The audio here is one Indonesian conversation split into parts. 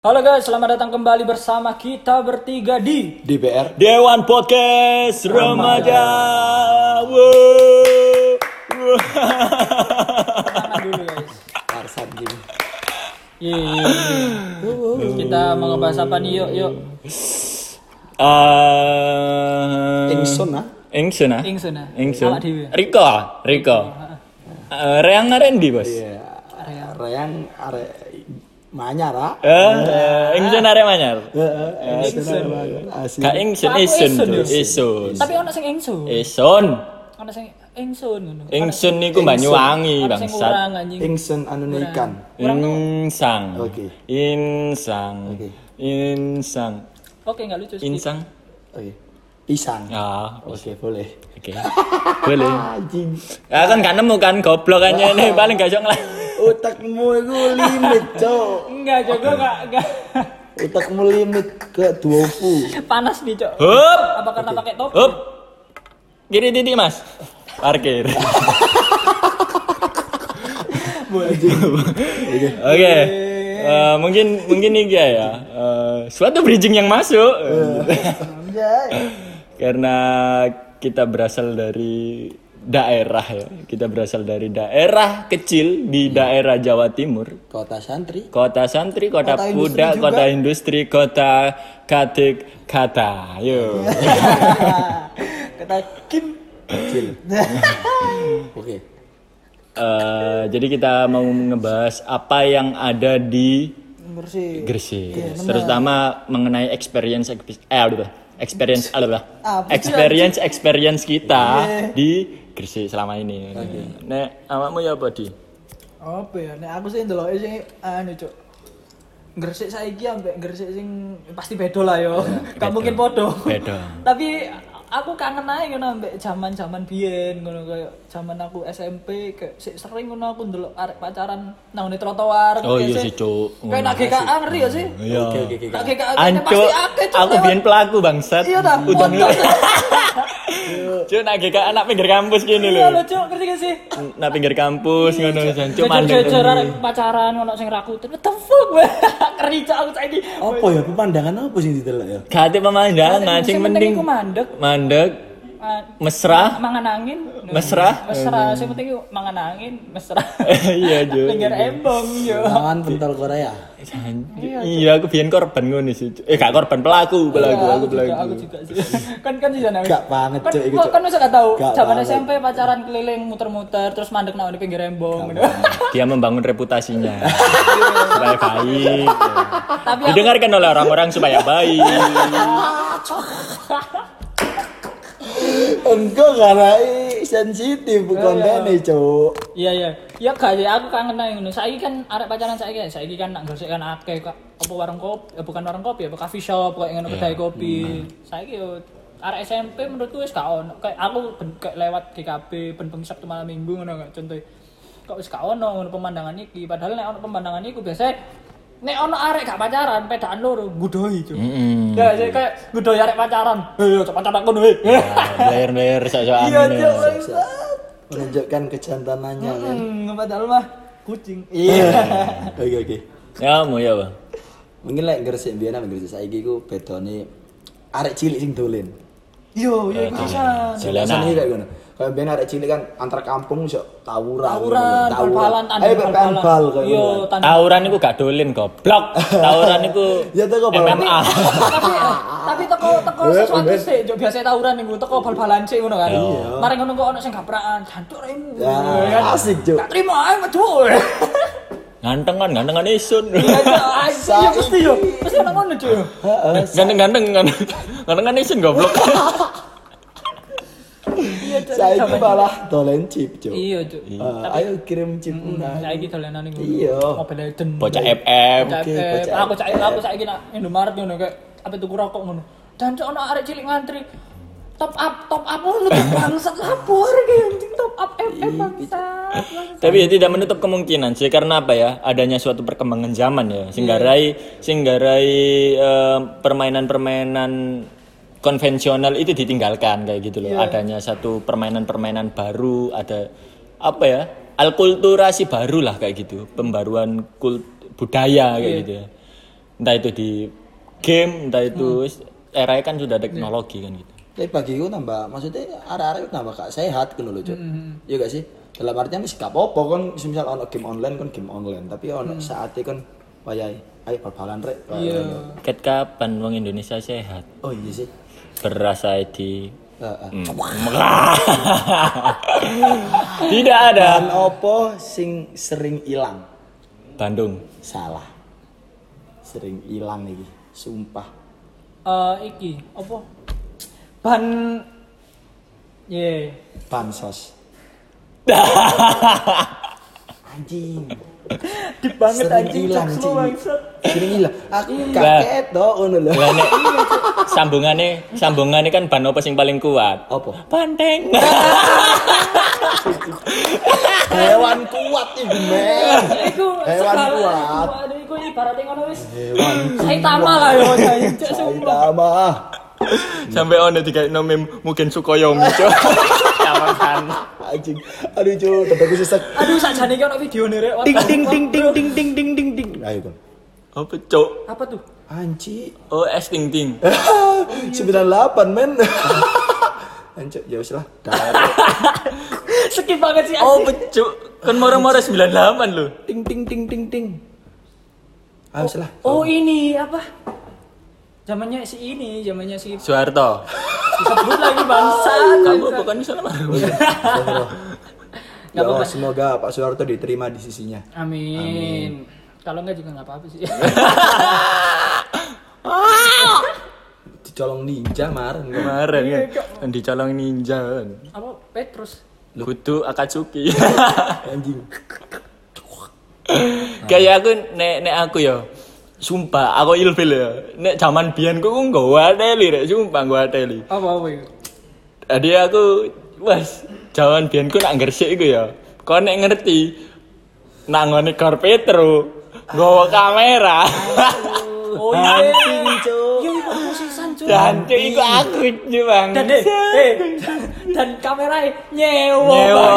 Halo guys, selamat datang kembali bersama kita bertiga di DPR Dewan Podcast Remaja. Wow. Wow. Tangan dulu guys. Arsan gini. Iya, iya, iya. Kita mau ngebahas apa nih yuk yuk. Eh, ah. Ingsun. Awak dhewe. Riko? Riko. Eh, Reang Rendi, Bos. Iya. Reyang are manyar ah. Eh, eh, Ingsun arek manyar. Heeh. Ingsun asli. Gak Ingsun, Isun, Isun. Tapi ono sing ingsun. Isun. Ono sing ingsun ngono. Ingsun niku Banyuwangi, bangsat. Ingsun anu ikan. Insang. Oke. Insang. Oke. Insang. Oke, enggak lucu. skip. Insang. Oke. Pisang. Ah, Oke, boleh. oke. Boleh. Anjing. Ya kan gak nemu kan goblok aja nih paling gak iso ngelah. Otakmu itu limit, Cok. Enggak, Cok. Gua enggak enggak. Otakmu limit ke 20. Panas nih, Cok. Hup. Apa karena pakai topi? Hup. Kiri titik Mas. Parkir. Oke. Eh, mungkin mungkin ini ya. Eh, suatu bridging yang masuk. Karena kita berasal dari daerah ya. Kita berasal dari daerah kecil di daerah Jawa Timur. Kota santri. Kota santri, kota, Kota industri budak, juga. kota industri, kota katik kata. Yo. Kata Kim. Kecil. Oke. Eh, jadi kita mau ngebahas apa yang ada di. Gresik. Terutama mengenai experience eh experience apa? Sih, Experience experience kita di Gresik selama ini. Nek awakmu ya apa di? Apa ya? Nek aku sih ndeloke sing anu, Cuk. Gresik saiki ambek gresik sing pasti beda lah yo. Gak mungkin podo. Beda. Tapi aku kangen aja ngono ambek zaman-zaman biyen ngono kayak zaman aku SMP kayak sik sering ngono aku ndelok arek pacaran nang ngene trotoar. Oh kayak iya sih- Cuk. Kayak nak GKA ngeri ya sih? Iya. Oke, oke, oke. Nak GKA Anco, pasti akeh Cuk, aku lewat. biyen pelaku bangsat. Iya dah. Udah Motor. Cuk, nak GK anak pinggir kampus gini Iya lho. lo Cuk, ngerti gak sih? Nak pinggir kampus ngono jan cuk arek pacaran ngono sing rakuten. What the fuck? Ngeri Cuk aku saiki. Apa ya pemandangan apa sih didelok ya? Gak ada pemandangan, sing Sing penting iku mandek. mandek, mesra. mangan angin Mesra? mesra sing penting mangan angin mesra Iya, Cuk. pinggir embong yo Tangan pentol Korea. Iya, aku biyen korban ngono sih. Eh, gak korban pelaku, pelaku, Iya, aku juga, pelaku. aku juga sih kan kan di sana Gak banget, kan, kan masa gak tahu zaman. SMP pacaran keliling muter-muter terus mandek nang di pinggir embong gitu. Dia membangun reputasinya supaya baik. tapi Didengarkan oleh orang-orang supaya baik. Engkau karena sensitif kontennya, Cuk. iya iya. Iya gak sih. Aku kangen aja ngono. Saiki kan arek pacaran saiki saiki kan nak gosek kan akeh. Kak apa warung kopi eh, bukan warung kopi apa coffee shop kayak ngono kedai kopi. Saiki yo arek SMP menurutku wis gak ono. Kayak aku kayak lewat GKB ben bengi Sabtu malam Minggu ngono gak contoh kok wis gak ono ngono pemandangan iki? Padahal nek ono pemandangan iku biasa nek ono arek gak pacaran pedaan loro gudohi cuy Mm. ya jadi kayak gudohi arek pacaran hei cok pacaran kono hei Bayar-bayar sok-sokan. iya cok Menunjukkan kejantanannya kan. Hmm, padahal mah kucing. Iya. Oke, oke. Ya, mau ya, Bang. Mungkin lek gresik biyen nang gresik saiki ku bedone arek cilik sing dolen. Yo, yo iku bisa. Jalanan. Biasanya kayak ngono. Kayak biyen arek cilik kan antar kampung iso tawuran. Tawuran, bal-balan, tanding Ayo bal bal kayak Yo, ngono. tanding. Tawuran iku gak dolen goblok. Tawuran iku Ya teko bal. MMA. tapi tapi teko teko sesuatu sih, yo biasa tawuran niku teko bal-balan sih ngono kan. Mari ngono kok ono sing gabrakan, jancuk remu. Ya, asik, Cuk. Gak terima ae maju. Gantengan, gantengan isun. Iya, iya pasti yo. Pasti ono ngono cuy. Heeh. Ganteng-ganteng kan. Gantengan isun goblok. Iya, Cuk. Saiki Zaman- malah dolen chip, Cuk. Iya, Cuk. Eh, ayo kirim chip nah. Saiki dolanan niku. Iya. Mobile Legend. Bocah bocah. aku cak aku saiki nak Indomaret ngono kayak apa tuku rokok ngono. Dan cok ono arek cilik ngantri. Top up, top up ngono tuh bangsat lapor anjing top up FF bangsat. Tapi ya tidak menutup kemungkinan sih karena apa ya adanya suatu perkembangan zaman ya singgarai singgarai eh, permainan-permainan konvensional itu ditinggalkan kayak gitu loh. Adanya satu permainan-permainan baru ada apa ya alkulturasi baru lah kayak gitu. Pembaruan kult budaya kayak gitu ya. Entah itu di game entah itu wis era kan sudah teknologi kan gitu. Tapi bagiku nambah, maksudnya arah-arah nambah gak sehat kan lho, Cuk. Iya gak sih? Dalam artian wis gak apa-apa kan. Misal ono game online kan game online, tapi ono saatnya kan wayahe ayo bal-balan rek. Iya. ket kapan wong Indonesia sehat? Oh iya sih. Beras di Heeh. tidak ada Dan opo sing sering hilang? Bandung Salah. Sering hilang iki, sumpah. Eh iki apa? Ban Ye. Bansos. Anjing. Deep banget Sering anjing hilang, jokes lu, bangsat. Sering hilang. Aku Lah. kaget toh ngono lho. Lah nek sambungannya sambungannya kan ban apa sing paling kuat Apa? Banteng. Hewan kuat iki, men. Iku Hewan kuat. Iku ibaratnya ngono wis. Hewan Saitama lah yo jancuk sumpah. Saitama. Sampai ono tiga meme mungkin Sukoyomi cok. Kawan Anjing. Aduh, Cuk, dadaku sesek. Aduh sakjane iki ono videone rek. Ding ding ding ding ding ding ding ding ding. Ayo, Bang. Apa cok? Apa tuh? Anjing. Oh es ting ting. 98, men. Anjir, ya wis lah. Skip banget sih Oh becuk. Kan mora-mora 98 loh. Ting ting ting ting ting. Ah, wis lah. Oh ini apa? Zamannya si ini, zamannya si Soeharto. disebut lagi bangsa. Kamu bukan salah baru. Ya Allah, semoga Pak Soeharto diterima di sisinya. Amin. Kalau enggak juga enggak apa-apa sih. Dicolong ninja kemarin. Kemarin kan dicolong ninja kan. apa Petrus? Kudu Akatsuki. Anjing. Kayak aku nek nek aku ya Sumpah, aku ilfil ya. Nek zaman biyen ku nggawa teli rek, sumpah nggawa teli. Apa apa itu? Jadi aku wes jaman biyen ku nak gresik iku ya. Kau nek ngerti nangone Gor Petro nggawa kamera. Oh iya. Anjing, Dan cuy, iku aku cuy bang. Dan deh, eh, dan kamera nyewa. Nyewa.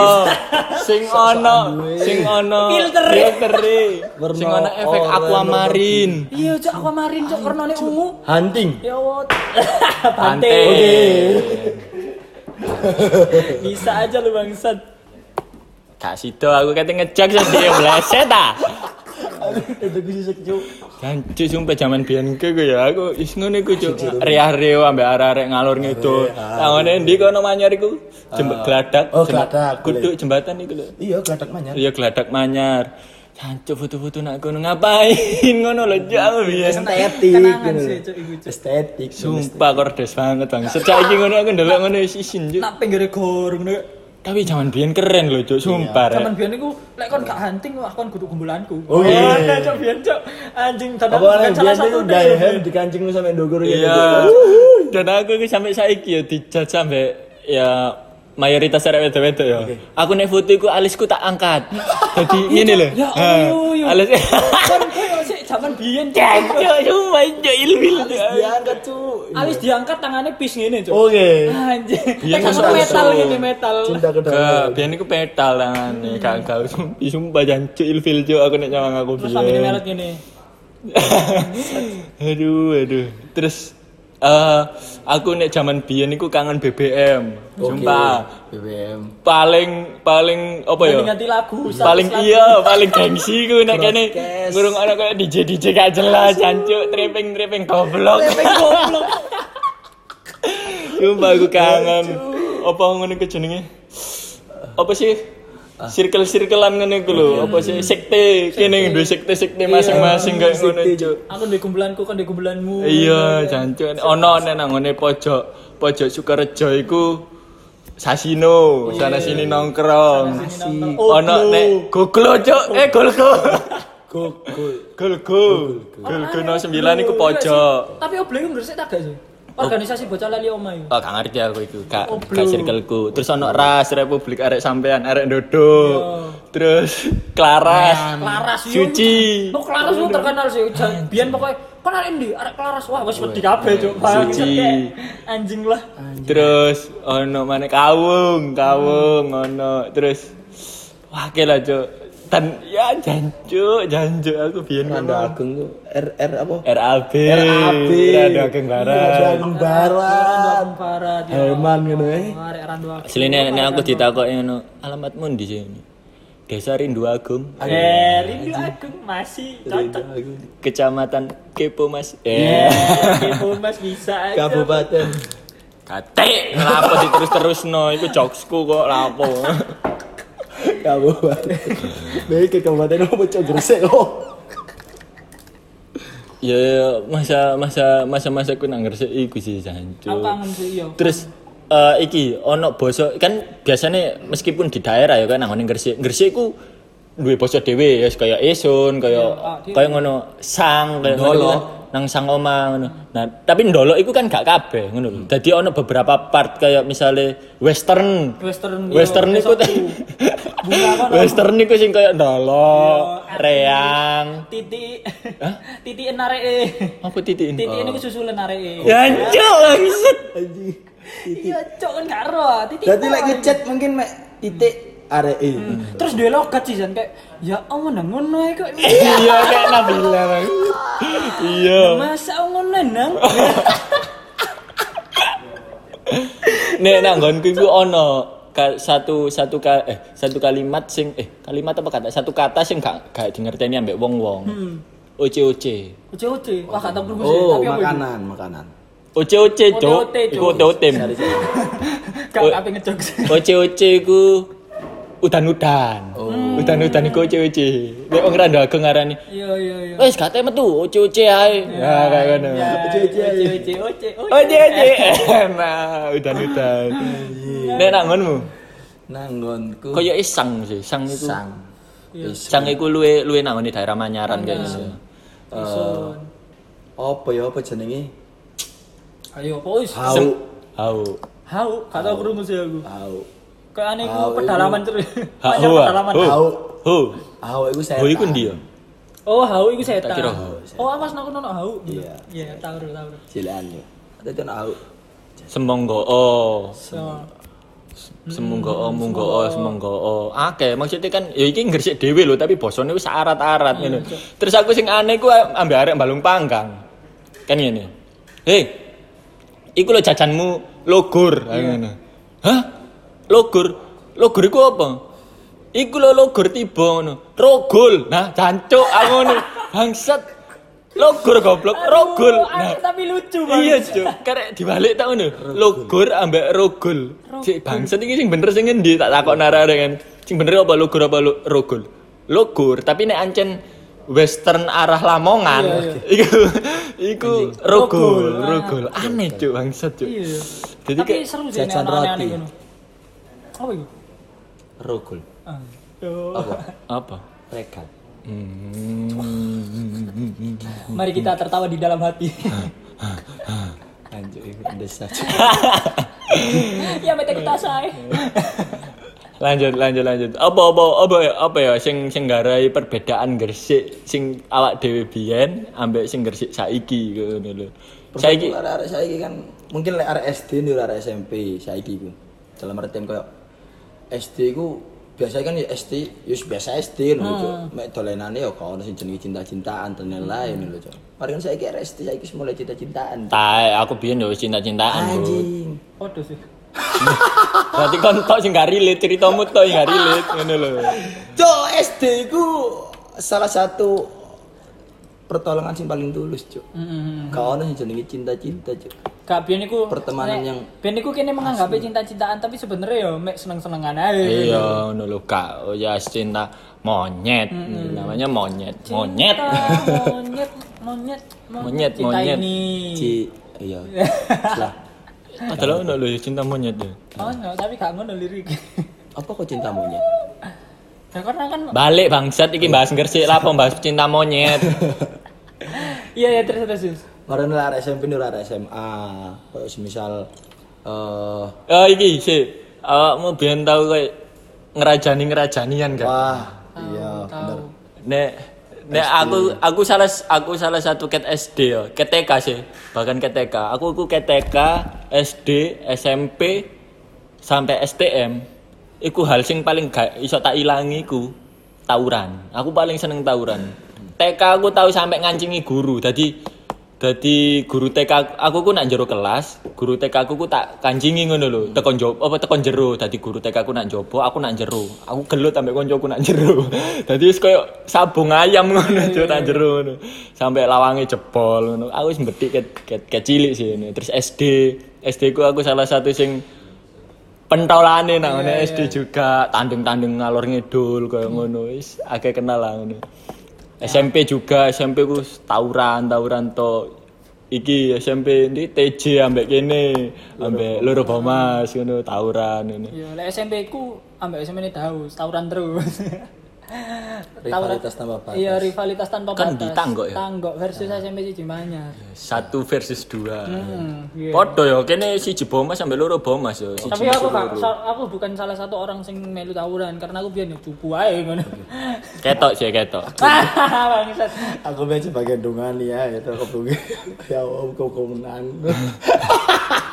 Sing ono, sing ono Filter. filtere. Warna Sing ono efek oranye. aquamarine. Iya cok aquamarine cok warnanya ungu. Hunting. Ya. Bante. Bante. Bisa aja lu bangsat. Kasih tuh aku kata ngejak sih dia bleset ah. Dadaku sesek, Cuk. Jancu sumpah zaman biyen ke gue ya aku is ngono iku cuk. Riah-riah ambek arek-arek ngalor ngidul. Tangone ndi kono manyar iku? Jembet geladak. Oh, Jemba- geladak, Kudu jembatan iku lho. Iya, geladak manyar. Iya geladak manyar. Jancu foto-foto nak kono ngapain ngono lho jauh biyen. Estetik. Kenangan sih, Cuk, iku, Cuk. Estetik. Sumpah kordes banget bang. Sejak iki ngono aku ndelok ngono isin juk. Nak pinggir gor ngono. Tapi zaman biyen keren lho cuk, sumpah rek. Zaman biyen iku lek kon gak hunting wah kon kudu kumpulanku. Oh, iya. ada cok biyen cok. Anjing dan Apa salah satu deh. gaya hem dikancing lu sampai ndogor gitu. Iya. Dan aku ki sampai saiki ya dijat sampai ya mayoritas arek wedok-wedok ya. Aku nek foto iku alisku tak angkat. Jadi ngene lho. Ya ya. Alis. Kon zaman biyen cek yo main yo ilmil diangkat cu alis diangkat tangannya pis ngene cu oke. Anjir metal ini metal. Cinta kedua. biyen iku metal tangane hmm. gak isum, sumpah jancuk ilfil cu aku nek nyawang aku biyen. terus sampe ngene. Aduh aduh. Terus eh aku nek zaman biyen iku kangen BBM sumpah. BBM. paling paling apa ya? Ganti ganti lagu. paling lagu. iya paling gengsi ku nek kene. Ngurung ana kayak DJ DJ gak jelas jancuk tripping tripping goblok. Goblok. sumpah aku kangen. Apa ngono ku jenenge? Apa sih circle-circlean ngene iku lho apa sih sekte kene duwe sekte-sekte masing-masing kayak ngono cuk Aku di kumpulanku kan di kumpulanmu. Iya, jancuk. Ono nek nang ngene pojok pojok Sukarejo iku Sasino, sana sini nongkrong. Nonton. Ono nek Goglo, Cuk. Eh, Golgo. Gokul. Golgo. Golgo no 9 iku pojok. Tapi oblek iku ngresik tak gak sih? Organisasi bocah lali omah. Oh, gak ngerti aku iku, gak Oh, gak circleku. Terus ono Ras Republik Arek Sampean, Arek Dodo. Terus Klaras. Klaras yo. Suci. Oh, Klaras lu terkenal sih. Jan- Biyen pokoknya kon arek ndi? Arek Klaras. Wah, wis wedi kabeh, Cuk. Suci. Anjing lah. Terus ono mana kawung, kawung ono. Terus wah lah Cuk. Instan. Ya jancuk, jancuk aku biyen Rando. Agung tuh R R apa? RAB. RAB. Rando Ageng Barat. Rando Ageng Barat. Parah dia. Herman gitu ya. Arek randu aku. Nek aku ditakoki ngono, alamatmu ndi sini? Desa Rindu Agung, Eh, Rindu Agung masih cocok. Kecamatan Kepo Mas. Eh, Eh, itu Mas bisa aja. Kabupaten. kate, ngapa diterus-terusno iku jokesku kok lapo. Kabupaten. Baik ke kabupaten apa cok Gresik oh. Ya ya, masa masa masa masa ku nang Gresik iku sih jancuk. sih iya. Terus eh iki ono basa kan biasanya meskipun di daerah ya kan nang ngene Gresik. Gresik ku duwe basa dhewe ya kaya esun, kaya ah, dia- kaya ngono sang kaya ngono kan, nang sang oma ngono. Nah, tapi ndolo iku kan gak kabeh ngono lho. Dadi ono beberapa part kaya misale western. Western iya, Western iku. Bunga kan Western iku sing kaya ndolo, Iya, reang. Titi. Titi enareke. Apa titik Titi ini? ini susulan areke. Jancuk langsung. Anjing. Iya, cok kan karo. ah. Titi. Jadi kok, lagi anjing. chat mungkin mek titik arek e. Terus dia logat sih kayak ya Allah nang ngono kok. Iya kayak Nabila. Bang. Iya. Masa ngono nang. Nek nang nggonku iku ono satu satu ka, eh satu kalimat sing eh kalimat apa kata satu kata sing gak gak dingerteni ambek wong-wong. Oce oce. Oce oce. Wah kata perlu sih. Oh, Tapi makanan, makanan. Oce oce cuk. Iku cari. Gak Oh. ngejok. Oce oce iku udan-udan. Udan-udan iku oce oce. Nek wong rando aku ngarani Iya iya iya. Wes gak metu oce oce ae. Ya kayak ngono. Ya, Oce, oce, oce oce oce. Oce oce. Nah, udan-udan. Nek nang ngonmu Nanggonku. kaya isang sih, sang iku. sang. Sang iku luwe luwe nang ngene daerah Manyaran kayak gitu. Ison. Apa ya apa jenenge? Ayo, pois. Hau. Sem- Hau. Hau, kata krungu sih aku. Hau. Kayak aneh Hau, ku pedalaman terus. Hau. Hau. Hau. Hau iku saya. Ho iku ndi ya? Oh, hau iku setan. Tak kira hau, Oh, awas nak nono hau. Iya. Iya, tahu tahu. Cilan yo. Ada tuh hau. Semonggo oh. So, Semonggo oh, munggo oh, semonggo oh. Akeh maksudnya kan ya iki ngresik dhewe lho tapi bosone wis arat-arat ngono. Terus aku sing aneh ku ambek arek balung panggang. Kan ngene. Hei. Iku lho jajanmu logor Kayak ngono. Hah? Logor? Logor iku apa? Iku lho logor tiba ngono. Rogol. Nah, jancuk aku ngono. Bangsat. Logor goblok, rogol. Nah, tapi lucu banget. Iya, Cuk. Karek dibalik tak ngono. Logor ambek rogol. Cik bangsat iki sing bener sing endi tak takok narare kan. Sing bener apa logor apa rogol? Logor, tapi nek ancen western arah Lamongan iku iku rogol, rogol. Aneh, Cuk, bangsat, Cuk. Iya. Jadi kayak seru sih jajan aneh-aneh roti. ngono. Apa itu? Rogol. Ah. Apa? apa? Regal. Hmm. Mari kita tertawa di dalam hati. Lanjut iku desa. ya mete kita say. lanjut lanjut lanjut apa apa apa ya apa ya sing sing garai perbedaan Gresik sing awak dhewe biyen ambek sing Gresik saiki ngono lho saiki arek saiki kan mungkin lek arek SD nih arek SMP saiki ku. Dalam artian koyo SD ku biasa kan ya SD, ya biasa SD lho, Cuk. Mek dolenane ya kok ono sing jenenge cinta-cintaan dan lain-lain lho, Cuk. Mari kan saiki arek SD saiki wis mulai cinta-cintaan. tae aku biyen yo wis cinta-cintaan. Anjing. Waduh sih. berarti kon tok sing gak relate ceritamu tok sing gak relate ngono lho Cuk, SD ku salah satu pertolongan sing paling tulus, Cuk. Heeh. Gak ono sing jenenge cinta-cinta, Cuk. Iku Pertemanan nek- yang- biyen iku kene menganggapnya cinta-cintaan tapi sebenarnya ya mek seneng-senengan ae. iya ngono lho kak oh, ya cinta monyet namanya monyet monyet Cinta, monyet, monyet, Monyet, Cinta monyet. ini. Ci iya. Lah, ngono lho ya cinta monyet ya Oh, enggak, tapi gak ngono lirik. apa kok cinta monyet? Ya karena kan balik bangsat iki bahas Gresik lah apa bahas cinta monyet iya ya terus terus. nih arek SMP nih arek SMA. Kayak semisal eh Oh iki sih, awakmu biyen tau kayak ngerajani ngerajanian kan? wah, iya bener. Nek nek aku aku salah aku salah satu ket SD ya, ket TK sih, bahkan ket TK. Aku aku ket TK, SD, SMP sampai STM. Iku hal sing paling gak iso tak ilangi iku tawuran. Aku paling seneng tawuran. TK aku tahu sampai ngancingi guru. Dadi dadi guru TK aku ku nak jero kelas, guru TK aku ku tak kancingi ngono lho. Tekon jopo apa tekon jero. Dadi guru TK aku nak jopo, aku nak jero. Aku gelut sampai koncoku nak jero. Dadi wis koyo sabung ayam ngono jo nak jero ngono. Sampai lawange jebol ngono. Aku wis ket, ket cilik sih ini. Terus SD, SD ku aku salah satu sing pentolane nang ngene SD juga tanding-tanding ngalor ngidul kaya ngono wis akeh kenal lah ngono. SMP juga SMP ku tawuran tawuran to iki SMP ndi TJ ambek kene ambek loro Bomas ngono tawuran ngono. Iya, lek SMP ku ambek SMP ini tahu, tawuran terus. Rivalitas tanpa batas. Iya, rivalitas tanpa Kan batas. ditanggok ya? Tanggok versus SMP siji manyar. Satu versus dua. Hmm, iya. Podo ya kene siji Bomas ambek loro Bomas ya. Siji Tapi aku gak, aku bukan salah satu orang sing melu tawuran karena aku biyen ya cupu ae ngono. ketok sih ketok. Bangsat. Aku biasa sebagai dungan ya, itu aku pengen ya kau kau menang.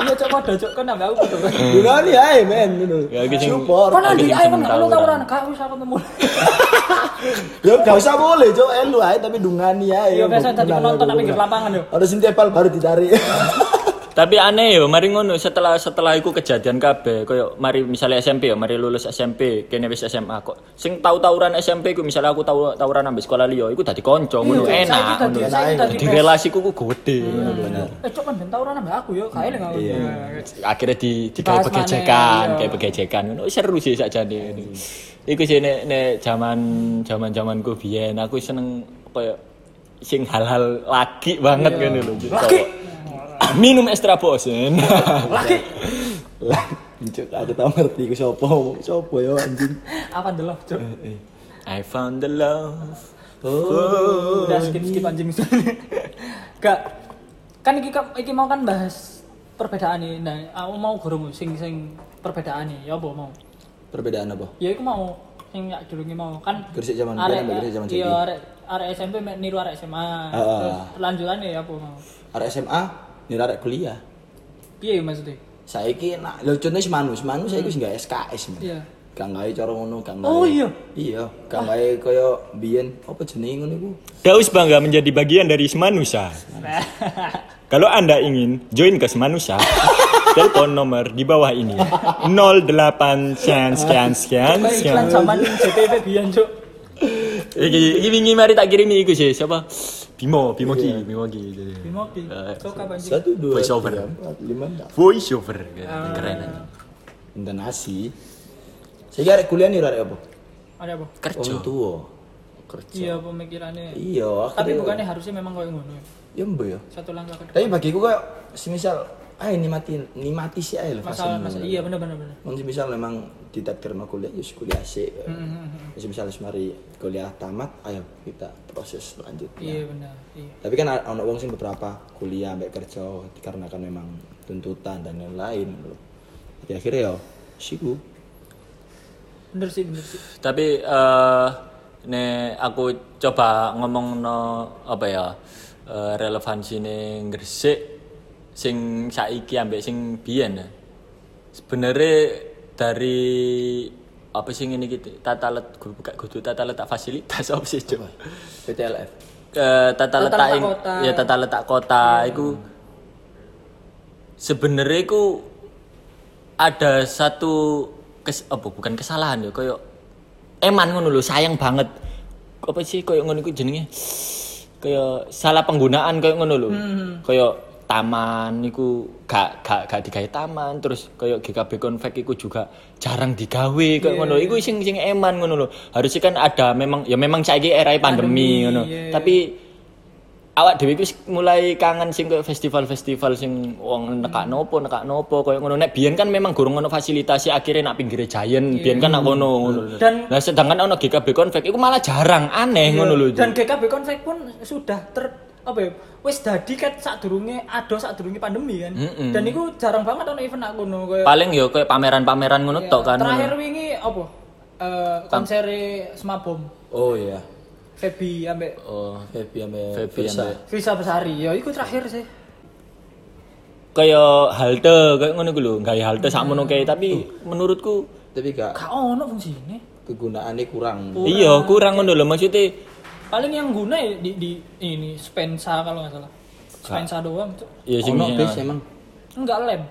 Iya cok padha cok kan aku padha. Dungan ya, men, gitu. Ya, iki sing- Support. Nanti sing ae kon lu tawuran. tawuran, gak usah ketemu. Ya gak usah boleh, Cok. Elu ae tapi dungan ya. Iya biasa jadi penonton tapi di lapangan yo. Ada sintepal baru ditarik. Tapi aneh yo, mari ngono setelah setelah iku kejadian kabeh, koyo mari misalnya SMP ya, mari lulus SMP, kene wis SMA kok. Sing tau tawuran SMP ku misalnya aku tau tawuran ambek sekolah liya, iku dadi kanca ngono Iya, enak. dadi- ngono. saiki dadi relasiku ku gede ngono lho. Eh cok kan ben tawuran ambek aku yo, gak eling aku. Akhirnya di kayak begejekan, iya. kayak begejekan ngono. Seru sih sakjane ngono. Iku sih nek nek zaman zaman-zamanku biyen aku seneng koyo sing hal-hal laki banget ngono lho. Laki. Minum extra bosen. Laki. Cok, aku tau ngerti ku sapa. Sapa ya anjing. Apa ndelok cok? I found the love. Oh. Udah skip skip anjing. Gak. Kan iki iki mau kan bahas perbedaan nih. Nah, aku mau gurung sing sing perbedaan nih. Ya apa mau? Perbedaan apa? Ya iku mau sing ya durunge mau kan Gresik zaman biyen ambek Gresik zaman Iya, saiki. arek arek SMP mek niru arek SMA. Heeh. Terus lanjutannya ya apa mau? Arek SMA, nira arek kuliah. Piye maksudnya? Saiki nak lho contohnya semanus, semanus saiki wis gak SKS. men. Iya. Gak gawe cara ngono, gak gawe. Oh, iya? Iya, gak gawe kaya biyen apa jenenge ngono iku? Daus bangga menjadi bagian dari Semanusa. Kalau Anda ingin join ke Semanusa, telepon nomor di bawah ini. 08 sekian sekian sekian iklan sekian. zaman JTV biyen, Cuk. Iki iki wingi mari tak kirimi iku sih siapa? Bimo, Bimo Ki, Bimo Ki. Bimo Ki. Eh? Satu dua Voice over. tiga, empat lima. Voice over. Keren aja. Intonasi. Saya arek kuliah nih arek apa? Ada apa? Kerja. Wong tua. Kerja. Iya pemikirannya. Iya, Tapi bukannya harusnya memang kayak ngono. ya? Ya mbak ya. Satu langkah ke depan. Tapi bagiku kayak semisal ayo nikmati nikmati sih ayo Masalah masalah iya benar benar benar. Mungkin misal memang ditakdir mau kuliah, ya kuliah sih. Hmm, Terus misal mari kuliah tamat, ayo kita proses selanjutnya. Iya benar. Iya. Tapi kan ada wong sing beberapa kuliah ambek kerja dikarenakan memang tuntutan dan lain-lain. gitu. Jadi akhirnya ya siku. Bener sih bener sih. Tapi eh nek aku coba ngomong no apa ya eh, relevansi ning Gresik sing saiki ambek sing biyen ya. Sebenarnya dari apa sih ini gitu tata let buka kudu tata letak fasilitas apa sih coba PTLF. Eh, tata, letak letak ing- kota. ya tata letak kota iku sebenarnya iku ada satu kes apa bukan kesalahan ya koyo eman ngono lho sayang banget. Apa sih koyo ngono iku jenenge? Koyo salah penggunaan koyo ngono lho. Koyo taman iku gak gak gak digawe taman terus koyo GKB Konvek iku juga jarang digawe koyo ngono. iku sing sing eman ngono lho. Harusnya kan ada memang ya memang saiki era pandemi, Pandemi, ngono. iya. tapi awak dhewe iku mulai kangen sing koyo festival-festival sing wong nekak nopo nekak nopo koyo ngono. Nek biyen kan memang gurung ono fasilitasi akhirnya nak pinggire Giant biyen kan nak ngono ngono Dan- nah sedangkan ono GKB Konvek iku malah jarang aneh ngono lho Dan GKB Konvek pun sudah ter apa ya wis dadi kat sadurunge ado sadurunge pandemi kan. Mm-mm. Dan itu jarang banget ono event aku ngono kayak paling yo koyo pameran-pameran ngono tok kan Terakhir wingi apa? Eh konser Smabom. Oh iya. Febi ambek oh Happy ambek Versa. ambek- Visa Besari. Ya iku terakhir sih. kaya halte kayak ngono ku lho gawe halte sakmono kae tapi menurutku Tapi gak Gak ono fungsine. kegunaannya kurang. Iya, kurang ngono lho maksudnya Paling yang guna ya di, di ini Spensa kalau nggak salah. Spensa doang tuh. ya sing Ono bis emang. Enggak lem.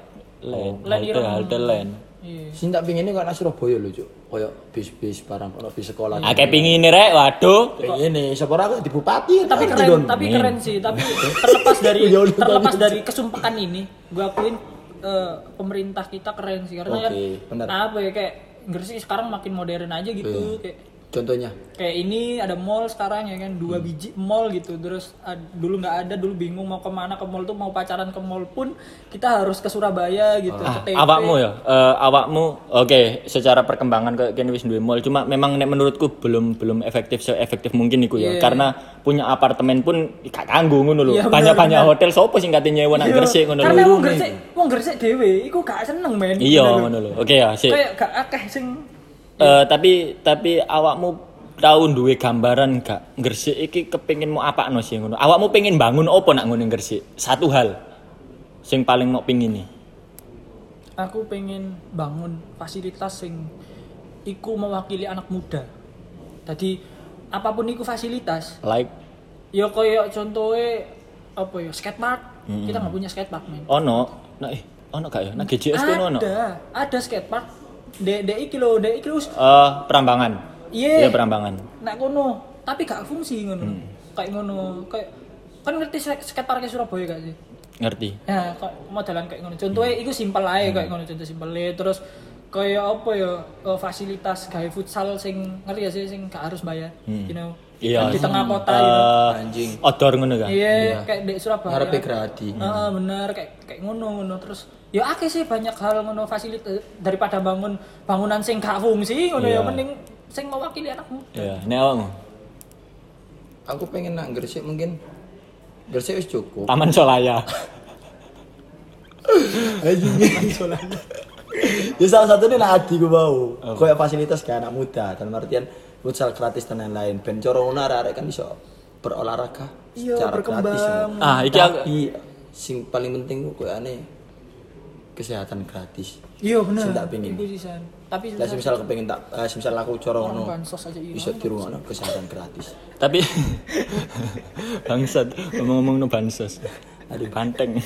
Len, Len halte, halte len. Iya. Sing tak pinginnya kok nang Surabaya lho, Cuk. Kayak bis-bis barang ono bis sekolah. Akeh pingin rek, waduh. Ini siapa aku di bupati tapi keren Don. tapi keren sih tapi terlepas dari Ya terlepas dari kesumpakan ini gua akuin eh, pemerintah kita keren sih karena kan Oke, benar. apa ya kayak Gresik sekarang makin modern aja gitu kayak Contohnya. kayak ini ada mall sekarang ya kan dua biji mall gitu terus ad- dulu nggak ada dulu bingung mau ke mana ke mall tuh mau pacaran ke mall pun kita harus ke Surabaya gitu Ah, ke awakmu ya, eh, awakmu oke secara perkembangan kayak kene wis duwe mall cuma memang nek menurutku belum belum efektif seefektif mungkin iku ya Iya. karena punya apartemen pun gak kanggo ngono lho. Iya, Banyak-banyak hotel sopo sing kate nyewa nang Iya, Gresik ngono karena lho. wong Gresik wong Gresik dhewe iku gak seneng men Iya lho. ngono lho. Oke ya, sik. kayak gak akeh sing Eh, tapi tapi awakmu tahu duwe gambaran gak Gresik iki kepengin mau apa no sih ngono. Awakmu pengen bangun opo nak ngono Gresik? Satu hal sing paling mau pingin nih. aku pengen bangun fasilitas sing iku mewakili anak muda jadi apa pun iku fasilitas Like ya koyo contohnya apa ya skatepark kita nggak punya skatepark men ono, nah eh ono gak ya? Nah GJS kono ono. ada ada skatepark de de iki lho de iki lho Eh, Perambangan. iya Iya Perambangan. nak kono tapi gak fungsi ngono kayak ngono kayak kan ngerti sk- skatepark Surabaya gak sih Ngerti. Ya, kok modelan kayak ngono. Contohnya iku simpel ae kayak ngono contoh simpel terus kayak apa ya eh, fasilitas gawe futsal sing ngerti ya sih sing gak harus bayar. You know. Iya. Di tengah kota know. Eh, Anjing. outdoor ngono kan? Iya, kayak di Surabaya. Ngarepe gradi. Heeh, bener kayak kayak ngono ngono terus ya akeh sih banyak hal ngono fasilitas daripada bangun bangunan sing gak fungsi ngono ya Iya. mending sing mewakili anak muda. Iya, nek awakmu Aku pengen nang Gresik mungkin Gresik wis cukup. Taman Solaya. ya salah satunya nak adi gue mau. Kayak fasilitas kayak anak muda dan artian futsal gratis dan lain-lain. Ben coro arek kan iso berolahraga Iya, secara berkembang. gratis. Ah, iki aku Tapi sing paling penting kayak aneh kesehatan gratis. Iya bener. Sing tak sisan. Tapi Lah misal kepengen tak eh, misal aku coro orang ngono bansos aja iya. iso dirungokno kesehatan gratis. tapi bangsat ngomong-ngomong no bansos. Aduh, banteng.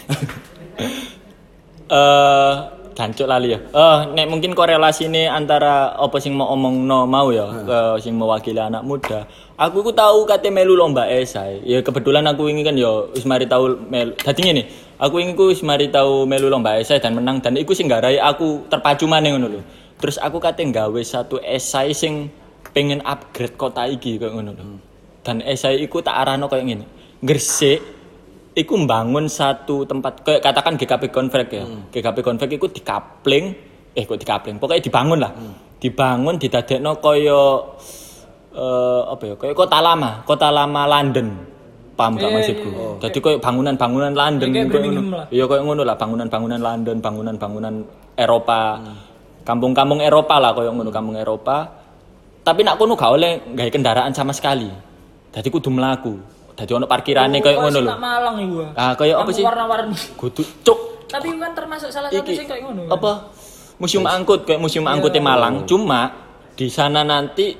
Eh, jancuk lali ya. Eh, nek mungkin korelasi ini antara apa sing mau omong no mau ya, eh, sing mewakili anak muda. Aku ku tahu kate melu lomba esai. Ya kebetulan aku ini kan ya wis mari tahu melu. Dadi ngene, aku ini ku wis mari tahu melu lomba esai dan menang dan iku sing garai aku terpacu maneh ngono lho. Terus aku kate nggawe satu esai sing pengen upgrade kota iki kayak ngono lho. Dan esai iku tak arano kayak ngene. Gresik iku mbangun satu tempat kayak katakan GKP Konvek ya. GKP Konvek iku dikapling eh kok dikapling. Pokoknya dibangun lah. Dibangun didadekno kaya eh apa ya? Kayak kota lama, kota lama London. Paham gak Iya, maksudku? iya. Jadi kayak bangunan-bangunan London ngono. lah. Iya kayak ngono lah, bangunan-bangunan London, bangunan-bangunan Eropa. Kampung-kampung Eropa lah kayak ngono, kampung Eropa. Tapi nak kono gak oleh gawe kendaraan sama sekali. Jadi kudu mlaku. Dadi ono parkirane kayak ngono lho. Malang iku. Ah, kayak apa sih? Warna-warni. Kudu cuk. Tapi kan termasuk salah satu sing kayak ngono. apa? Museum angkut kayak museum angkutnya Malang. Cuma di sana nanti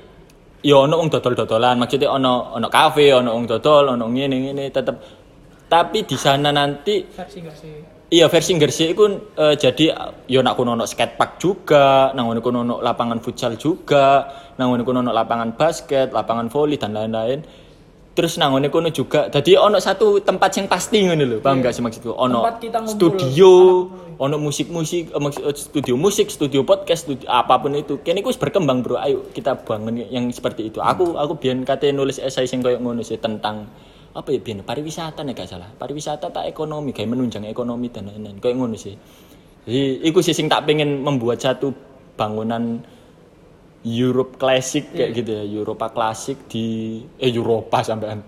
ya ono wong dodol-dodolan, maksudnya ono ono kafe, ono wong dodol, ono ngene ngene tetep tapi di sana nanti Versi sih? Iya versi Gresik itu eh, jadi yo nak kono ono skatepark juga, nang kono ono lapangan futsal juga, nang kono ono lapangan basket, lapangan voli dan lain-lain. Terus nang kono juga, jadi ono satu tempat yang pasti ngono lho, paham gak sih maksudku? Ono studio, ono musik-musik, eh, eh, studio musik, studio podcast, studio apa pun itu. Kene wis berkembang, Bro. Ayo kita bangun yang seperti itu. Aku aku biyen kate nulis esai sing koyo ngono sih tentang apa ya biyen pariwisata nek gak salah. Pariwisata tak ekonomi, kayak menunjang ekonomi dan lain-lain. Kayak ngono sih. Jadi iku sih sing tak pengen membuat satu bangunan Europe klasik kayak gitu ya, Eropa klasik di eh Eropa sampean.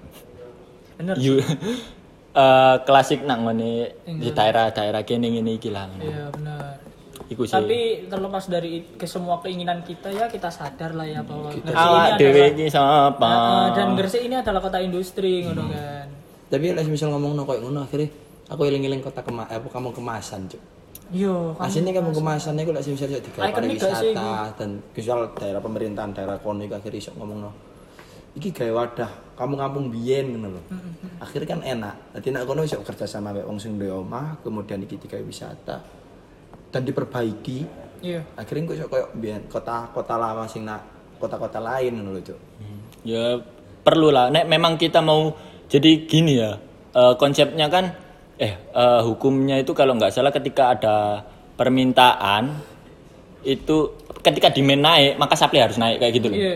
Bener. You, eh klasik nang ngene di daerah-daerah kene ngene iki lah. Iya benar. Iku sih. Tapi terlepas dari ke semua keinginan kita ya kita sadar lah ya bahwa Gresik ini awak dhewe adalah iki sapa? Nah, dan Gresik ini adalah kota industri ngono kan. Tapi lah misal ngomong no kayak ngono akhirnya aku eling-eling kota kema eh, apa kamu kemasan, Cuk. Yo, kan. Aslinya kan kemasannya gue lagi bisa bisa digawe sih pariwisata dan visual daerah pemerintahan daerah kono iku akhirnya iso ngomong no. Iki gawe wadah, kamu kampung biyen ngono lho. Akhirnya kan enak. Dadi nek kono iso kerja sama mek wong sing duwe omah, kemudian iki digawe wisata dan diperbaiki. Iya. Akhirnya kok iso koyo biyen kota-kota lama sing nak kota-kota lain ngono lho, Cuk. Ya perlu lah. Nek memang kita mau jadi gini ya. eh, konsepnya kan eh eh, hukumnya itu kalau nggak salah ketika ada permintaan itu ketika demand naik maka supply harus naik kayak gitu loh. Iya.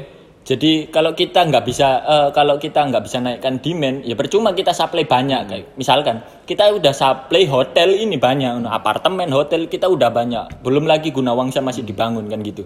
Jadi kalau kita nggak bisa eh, kalau kita nggak bisa naikkan demand ya percuma kita supply banyak kayak misalkan kita udah supply hotel ini banyak apartemen hotel kita udah banyak belum lagi Gunawangsa masih dibangun kan gitu.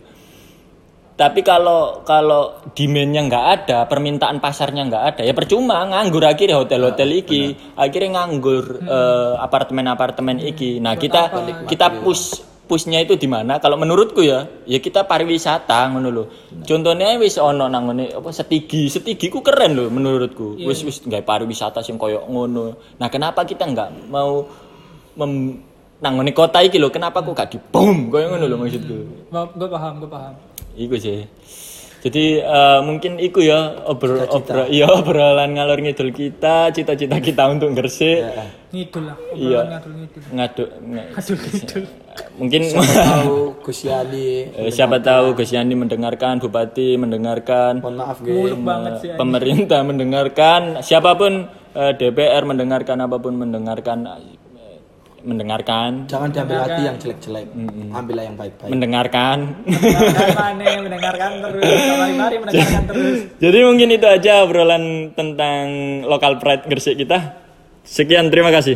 Tapi kalau kalau demandnya nggak ada, permintaan pasarnya nggak ada, ya percuma nganggur akhirnya hotel-hotel iki, akhirnya nganggur eh, apartemen-apartemen iki. Nah kita kita push pushnya itu di mana? Kalau menurutku ya, ya kita pariwisata ngono lho. Contohnya wis ono nang ngene apa setigi, setigi ku keren loh menurutku. Wis wis nggak pariwisata sing koyo ngono. Nah kenapa kita nggak mau mem nang ngene kota iki lho, kenapa kok gak dibom koyo ngono lho maksudku. Gue paham, gue paham. Iku sih. Jadi eh, mungkin iku ya obrol obrol iya obrolan ngalor ngidul kita, cita-cita kita untuk Gresik. Ngidul lah. Iya. obrolan Ngadul ngidul. Ngaduk nge- Ngadul ngidul. mungkin Tahu Gus Yani. eh, siapa tahu Gus Yani mendengarkan, Bupati mendengarkan, Mohon maaf, banget sih. pemerintah mendengarkan, siapa pun eh, DPR mendengarkan apa pun mendengarkan mendengarkan, Jangan diambil hati yang jelek-jelek. Ambillah yang baik-baik. mendengarkan. Mendengarkan mana, mendengarkan terus. Mari-mari mendengarkan terus. Jadi mungkin itu aja obrolan tentang lokal pride Gresik kita. Sekian, terima kasih.